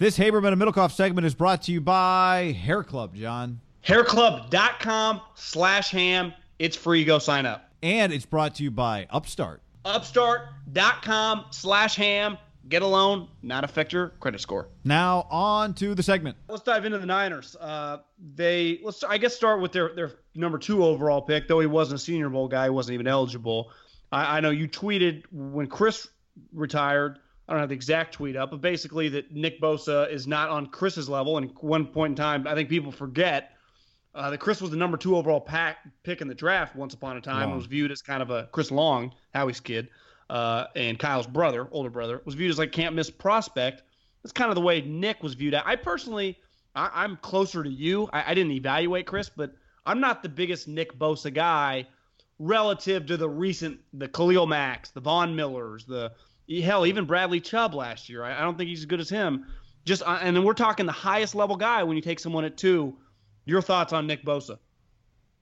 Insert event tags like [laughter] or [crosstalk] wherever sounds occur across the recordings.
This Haberman and Middlekauff segment is brought to you by Hair Club, John. Hairclub.com slash ham. It's free. Go sign up. And it's brought to you by Upstart. Upstart.com slash ham. Get a loan, not affect your credit score. Now on to the segment. Let's dive into the Niners. Uh, they let's I guess start with their their number two overall pick. Though he wasn't a Senior Bowl guy, he wasn't even eligible. I, I know you tweeted when Chris retired. I don't have the exact tweet up, but basically that Nick Bosa is not on Chris's level. And one point in time, I think people forget uh, that Chris was the number two overall pack, pick in the draft once upon a time. Long. Was viewed as kind of a Chris Long, Howie's kid, uh, and Kyle's brother, older brother, was viewed as like can't miss prospect. That's kind of the way Nick was viewed. At. I personally, I, I'm closer to you. I, I didn't evaluate Chris, but I'm not the biggest Nick Bosa guy relative to the recent, the Khalil Macks, the Von Millers, the hell, even Bradley Chubb last year. I, I don't think he's as good as him. Just and then we're talking the highest level guy when you take someone at two. Your thoughts on Nick Bosa?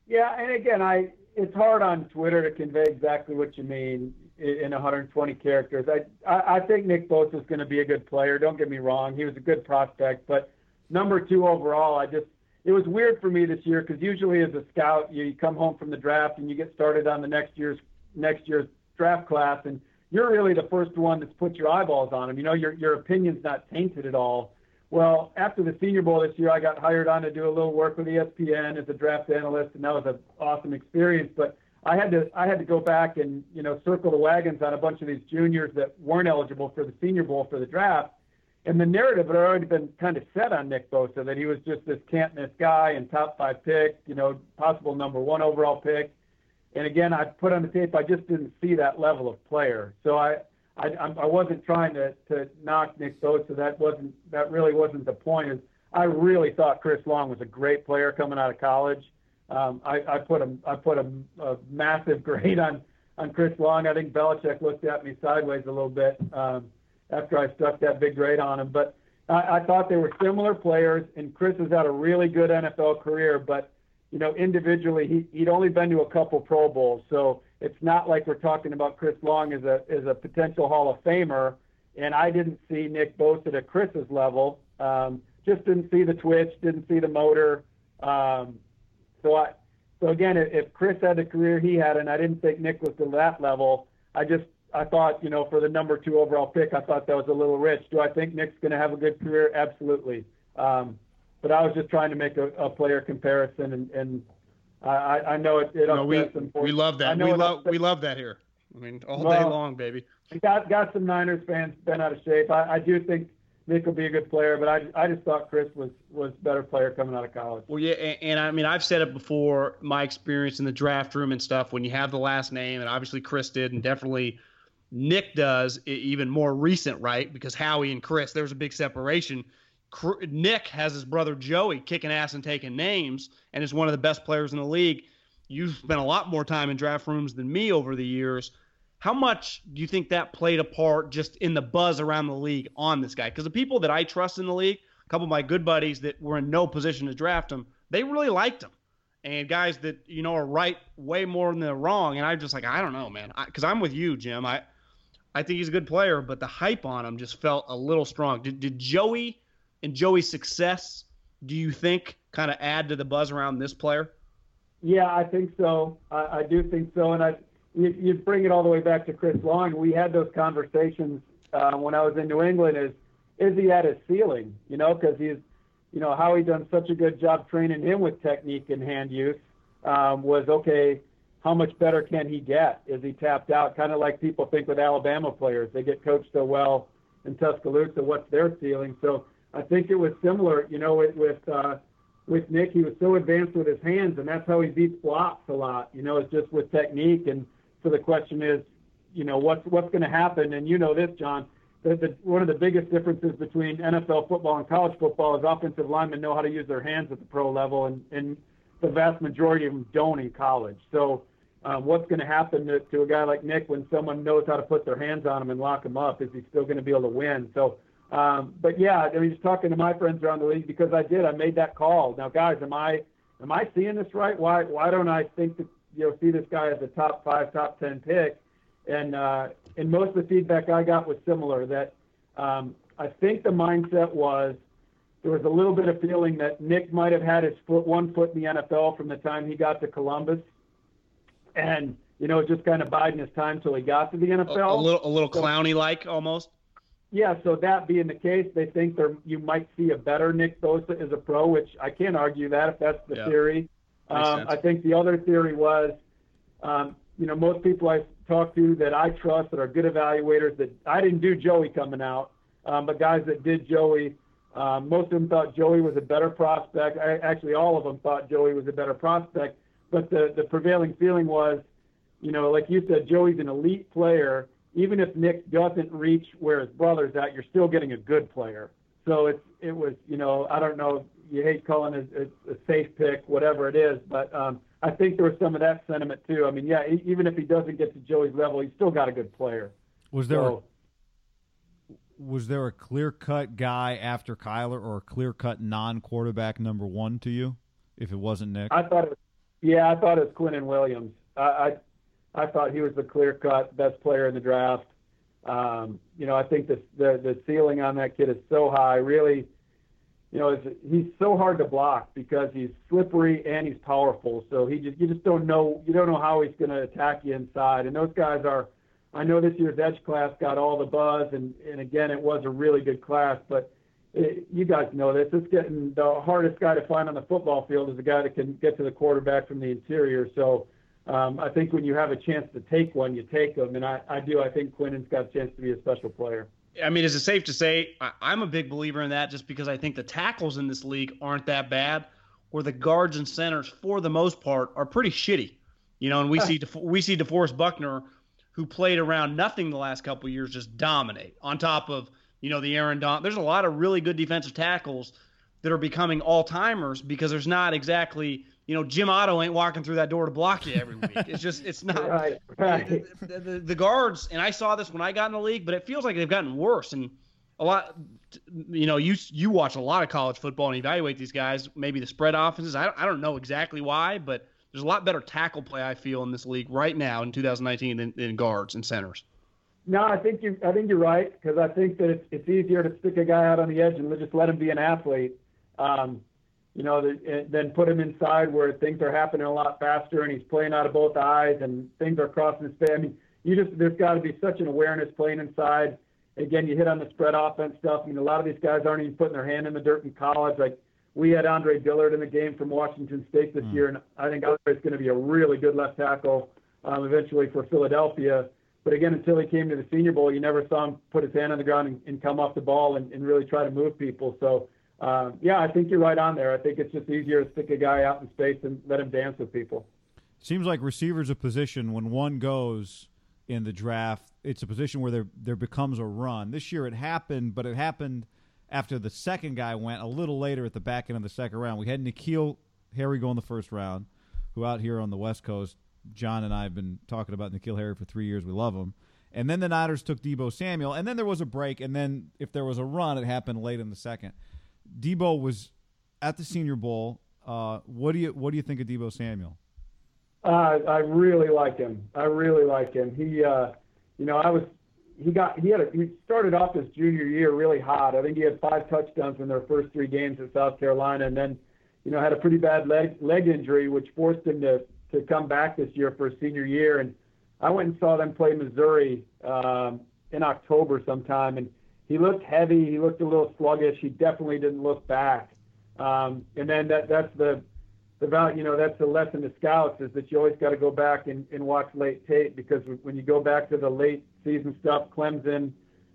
Yeah, and again, I it's hard on Twitter to convey exactly what you mean in 120 characters. I I, I think Nick Bosa is going to be a good player. Don't get me wrong; he was a good prospect, but number two overall, I just it was weird for me this year because usually as a scout, you come home from the draft and you get started on the next year's next year's draft class, and you're really the first one that's put your eyeballs on him. You know, your your opinion's not tainted at all. Well, after the Senior Bowl this year, I got hired on to do a little work with ESPN as a draft analyst, and that was an awesome experience. But I had to I had to go back and you know circle the wagons on a bunch of these juniors that weren't eligible for the Senior Bowl for the draft. And the narrative had already been kind of set on Nick Bosa that he was just this can't miss guy and top five pick, you know, possible number one overall pick. And again, I put on the tape, I just didn't see that level of player. So I, I, I wasn't trying to, to knock Nick Bosa. That wasn't, that really wasn't the point. Is I really thought Chris Long was a great player coming out of college. Um, I, I put a, I put a, a massive [laughs] grade on, on Chris Long. I think Belichick looked at me sideways a little bit um, after I stuck that big grade on him. But I, I thought they were similar players, and Chris has had a really good NFL career, but you know, individually, he, he'd only been to a couple Pro Bowls, so it's not like we're talking about Chris Long as a as a potential Hall of Famer. And I didn't see Nick Bosa at Chris's level. Um, just didn't see the twitch, didn't see the motor. Um, so I, so again, if Chris had the career he had, and I didn't think Nick was to that level, I just I thought, you know, for the number two overall pick, I thought that was a little rich. Do I think Nick's going to have a good career? Absolutely. Um, but I was just trying to make a, a player comparison, and, and I, I know it, it No, we upsets them. we love that. We love upsets- we love that here. I mean, all day long, baby. got got some Niners fans bent out of shape. I, I do think Nick will be a good player, but I, I just thought Chris was was a better player coming out of college. Well, yeah, and, and I mean, I've said it before. My experience in the draft room and stuff. When you have the last name, and obviously Chris did, and definitely Nick does, even more recent, right? Because Howie and Chris, there's a big separation. Nick has his brother Joey kicking ass and taking names, and is one of the best players in the league. You've spent a lot more time in draft rooms than me over the years. How much do you think that played a part just in the buzz around the league on this guy? Because the people that I trust in the league, a couple of my good buddies that were in no position to draft him, they really liked him. And guys that you know are right way more than they're wrong, and I'm just like I don't know, man, because I'm with you, Jim. I I think he's a good player, but the hype on him just felt a little strong. Did, did Joey and Joey's success, do you think, kind of add to the buzz around this player? Yeah, I think so. I, I do think so, and I you, you bring it all the way back to Chris Long. We had those conversations uh, when I was in New England. Is is he at his ceiling? You know, because he's, you know, Howie done such a good job training him with technique and hand use um, was okay. How much better can he get? Is he tapped out? Kind of like people think with Alabama players, they get coached so well in Tuscaloosa. What's their ceiling? So I think it was similar. You know, with with, uh, with Nick, he was so advanced with his hands, and that's how he beats blocks a lot. You know, it's just with technique and so the question is, you know, what's what's going to happen? And you know this, John. The, the, one of the biggest differences between NFL football and college football is offensive linemen know how to use their hands at the pro level, and, and the vast majority of them don't in college. So, um, what's going to happen to, to a guy like Nick when someone knows how to put their hands on him and lock him up? Is he still going to be able to win? So, um, but yeah, I mean, just talking to my friends around the league because I did, I made that call. Now, guys, am I am I seeing this right? Why why don't I think that you know see this guy as a top five, top ten pick, and uh, and most of the feedback I got was similar. That um, I think the mindset was there was a little bit of feeling that Nick might have had his foot one foot in the NFL from the time he got to Columbus, and you know just kind of biding his time till he got to the NFL. A, a little a little clowny like almost. Yeah, so that being the case, they think there you might see a better Nick Bosa as a pro, which I can't argue that if that's the yeah. theory. Um, I think the other theory was, um, you know, most people I talk to that I trust that are good evaluators that I didn't do Joey coming out, um, but guys that did Joey, um, most of them thought Joey was a better prospect. I, actually, all of them thought Joey was a better prospect. But the, the prevailing feeling was, you know, like you said, Joey's an elite player. Even if Nick doesn't reach where his brother's at, you're still getting a good player. So it's it was, you know, I don't know you hate calling it a, a safe pick, whatever it is. But um, I think there was some of that sentiment too. I mean, yeah, even if he doesn't get to Joey's level, he's still got a good player. Was there so, a, was there a clear cut guy after Kyler or a clear cut non quarterback number one to you? If it wasn't Nick, I thought it. Was, yeah, I thought it was Quinnen Williams. I, I thought he was the clear cut best player in the draft. Um, you know, I think the, the the ceiling on that kid is so high. Really you know, he's so hard to block because he's slippery and he's powerful. So he just you just don't know you don't know how he's going to attack you inside. And those guys are. I know this year's edge class got all the buzz, and and again it was a really good class. But it, you guys know this. It's getting the hardest guy to find on the football field is a guy that can get to the quarterback from the interior. So. Um, I think when you have a chance to take one, you take them, and I, I do. I think Quinnen's got a chance to be a special player. I mean, is it safe to say I, am a big believer in that just because I think the tackles in this league aren't that bad, where the guards and centers, for the most part, are pretty shitty. You know, and we [laughs] see we see DeForest Buckner, who played around nothing the last couple years, just dominate. On top of you know the Aaron Don, there's a lot of really good defensive tackles that are becoming all timers because there's not exactly you know, Jim Otto ain't walking through that door to block you every week. It's just, it's not. [laughs] right, right. The, the, the, guards, and I saw this when I got in the league, but it feels like they've gotten worse. And a lot, you know, you you watch a lot of college football and evaluate these guys. Maybe the spread offenses. I don't, I don't know exactly why, but there's a lot better tackle play I feel in this league right now in 2019 than, than guards and centers. No, I think you I think you're right because I think that it's, it's easier to stick a guy out on the edge and just let him be an athlete. Um, you know, the, then put him inside where things are happening a lot faster and he's playing out of both eyes and things are crossing his face. I mean, you just there's got to be such an awareness playing inside. Again, you hit on the spread offense stuff. I mean, a lot of these guys aren't even putting their hand in the dirt in college. Like we had Andre Dillard in the game from Washington State this mm. year, and I think Andre's going to be a really good left tackle um, eventually for Philadelphia. But again, until he came to the Senior Bowl, you never saw him put his hand on the ground and, and come off the ball and, and really try to move people. So uh, yeah, I think you're right on there. I think it's just easier to stick a guy out in space and let him dance with people. Seems like receivers a position when one goes in the draft, it's a position where there there becomes a run. This year it happened, but it happened after the second guy went a little later at the back end of the second round. We had N'Keal Harry go in the first round, who out here on the West Coast John and I have been talking about N'Keal Harry for three years. We love him. And then the Niners took Deebo Samuel, and then there was a break, and then if there was a run, it happened late in the second. Deebo was at the Senior Bowl. Uh, what do you what do you think of Deebo Samuel? Uh, I really like him. I really like him. He, uh, you know, I was he got he had a, he started off his junior year really hot. I think he had five touchdowns in their first three games at South Carolina, and then you know had a pretty bad leg leg injury, which forced him to to come back this year for his senior year. And I went and saw them play Missouri um, in October sometime, and he looked heavy. He looked a little sluggish. He definitely didn't look back. Um, and then that that's the the value, you know, that's the lesson to scouts is that you always got to go back and, and watch late tape because when you go back to the late season stuff, Clemson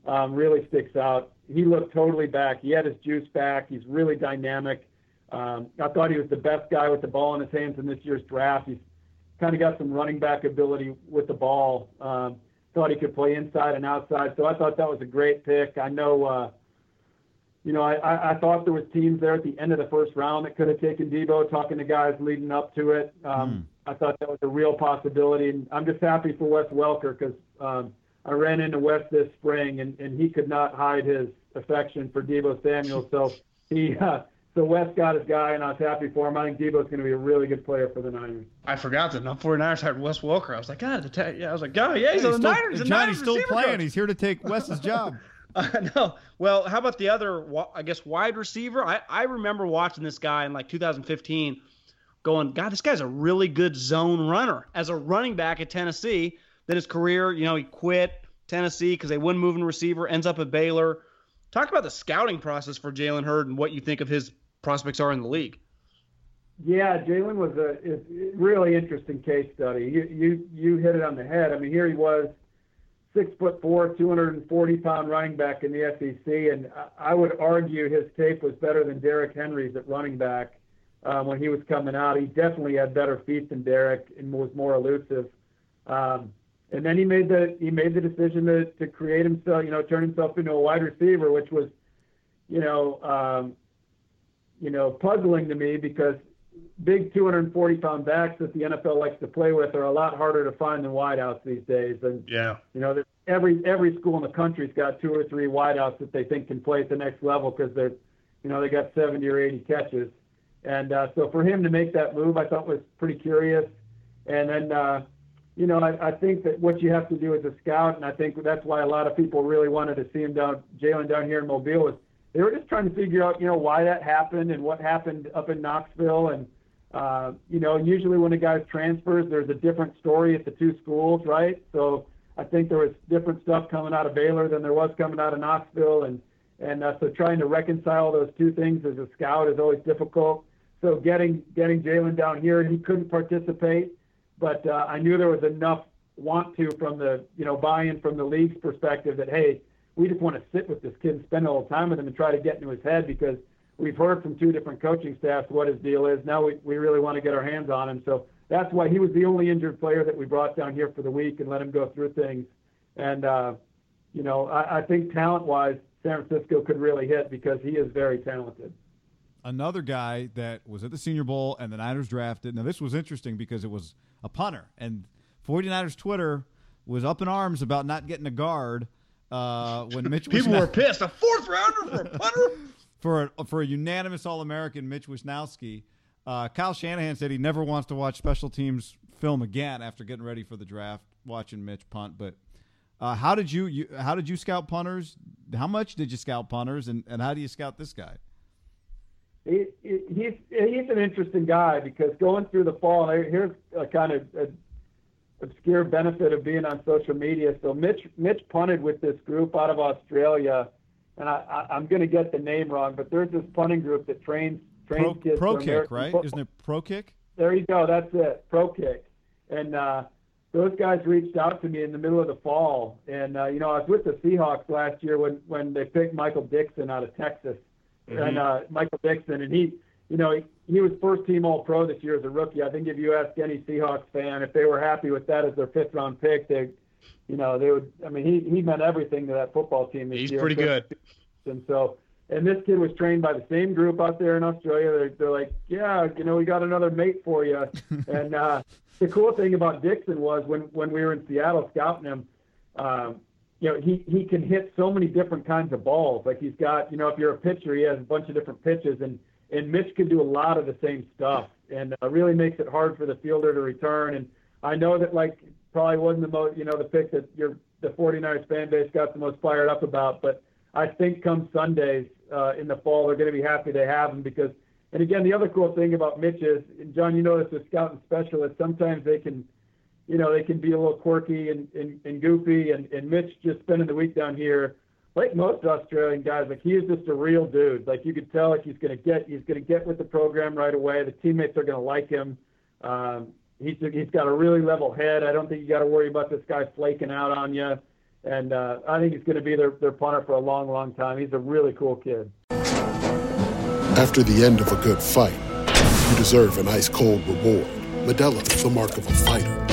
um, really sticks out. He looked totally back. He had his juice back. He's really dynamic. Um, I thought he was the best guy with the ball in his hands in this year's draft. He's kind of got some running back ability with the ball. Um, thought he could play inside and outside. So I thought that was a great pick. I know, uh, you know, I, I thought there was teams there at the end of the first round that could have taken Deebo. Talking to guys leading up to it, um, mm. I thought that was a real possibility. And I'm just happy for Wes Welker because um, I ran into Wes this spring and, and he could not hide his affection for Deebo Samuel. So he uh, so Wes got his guy, and I was happy for him. I think Deebo's going to be a really good player for the Niners. I forgot that the 49ers had Wes Welker. I was like, God, the ta- yeah, I was like, God, yeah, he's yeah, on the Niners. The Johnny's still playing. Coach. He's here to take Wes's job. [laughs] uh, no, well, how about the other? I guess wide receiver. I I remember watching this guy in like 2015, going, God, this guy's a really good zone runner as a running back at Tennessee. Then his career, you know, he quit Tennessee because they wouldn't move in receiver. Ends up at Baylor. Talk about the scouting process for Jalen Hurd and what you think of his prospects are in the league. Yeah, Jalen was a, really interesting case study. You, you you hit it on the head. I mean, here he was, six foot four, 240 pound running back in the SEC, and I would argue his tape was better than Derrick Henry's at running back um, when he was coming out. He definitely had better feet than Derrick and was more elusive. Um, and then he made the he made the decision to to create himself, you know, turn himself into a wide receiver, which was, you know, um, you know, puzzling to me because big 240 pound backs that the NFL likes to play with are a lot harder to find than wideouts these days. And yeah, you know, every every school in the country's got two or three wideouts that they think can play at the next level because they're, you know, they got 70 or 80 catches. And uh, so for him to make that move, I thought was pretty curious. And then, uh, you know, I, I think that what you have to do as a scout, and I think that's why a lot of people really wanted to see him down, Jalen down here in Mobile, was they were just trying to figure out, you know, why that happened and what happened up in Knoxville. And, uh, you know, usually when a guy transfers, there's a different story at the two schools, right? So I think there was different stuff coming out of Baylor than there was coming out of Knoxville. And, and uh, so trying to reconcile those two things as a scout is always difficult. So getting, getting Jalen down here, he couldn't participate, but uh, I knew there was enough want to from the, you know, buy-in from the league's perspective that, hey, we just want to sit with this kid and spend a little time with him and try to get into his head because we've heard from two different coaching staffs what his deal is. Now we, we really want to get our hands on him. So that's why he was the only injured player that we brought down here for the week and let him go through things. And, uh, you know, I, I think talent wise, San Francisco could really hit because he is very talented. Another guy that was at the Senior Bowl and the Niners drafted. Now, this was interesting because it was a punter, and 49ers Twitter was up in arms about not getting a guard uh, when Mitch people were pissed. A fourth rounder for a punter [laughs] for a, for a unanimous All American Mitch Wishnowsky. Uh, Kyle Shanahan said he never wants to watch special teams film again after getting ready for the draft, watching Mitch punt. But uh, how did you, you how did you scout punters? How much did you scout punters, and, and how do you scout this guy? He, he's he's an interesting guy because going through the fall, here's a kind of a obscure benefit of being on social media. So Mitch Mitch punted with this group out of Australia, and I, I, am going to get the name wrong, but there's this punting group that trains trains pro, kids. ProKick, right? Football. Isn't it ProKick? There you go. That's it. ProKick. And uh, those guys reached out to me in the middle of the fall, and uh, you know I was with the Seahawks last year when when they picked Michael Dickson out of Texas, mm-hmm. and uh, Michael Dickson, and he you know, he, was first team All Pro this year as a rookie. I think if you ask any Seahawks fan if they were happy with that as their fifth round pick, they, you know, they would. I mean, he he meant everything to that football team this He's year. He's pretty good. And so, And this kid was trained by the same group out there in Australia. They're, they're like, yeah, you know, we got another mate for you. [laughs] and uh, the cool thing about Dickson was when when we were in Seattle scouting him, um, you know, he he can hit so many different kinds of balls. Like he's got, you know, if you're a pitcher, he has a bunch of different pitches, and and Mitch can do a lot of the same stuff, and uh, really makes it hard for the fielder to return. And I know that like probably wasn't the most, you know, the pick that your the 49ers fan base got the most fired up about, but I think come Sundays uh, in the fall, they're going to be happy they have him because. And again, the other cool thing about Mitch is, and John, you know this as scouting specialist, sometimes they can, you know, they can be a little quirky and, and, and goofy. And, and Mitch just spending the week down here, like most Australian guys, like he is just a real dude. Like you could tell, like he's to get, he's to get with the program right away. The teammates are to like him. Um, he's he's got a really level head. I don't think you got to worry about this guy flaking out on you and uh, I think he's going to be their, their punter for a long, long time. He's a really cool kid. After the end of a good fight, you deserve an ice cold reward. Modelo is the mark of a fighter.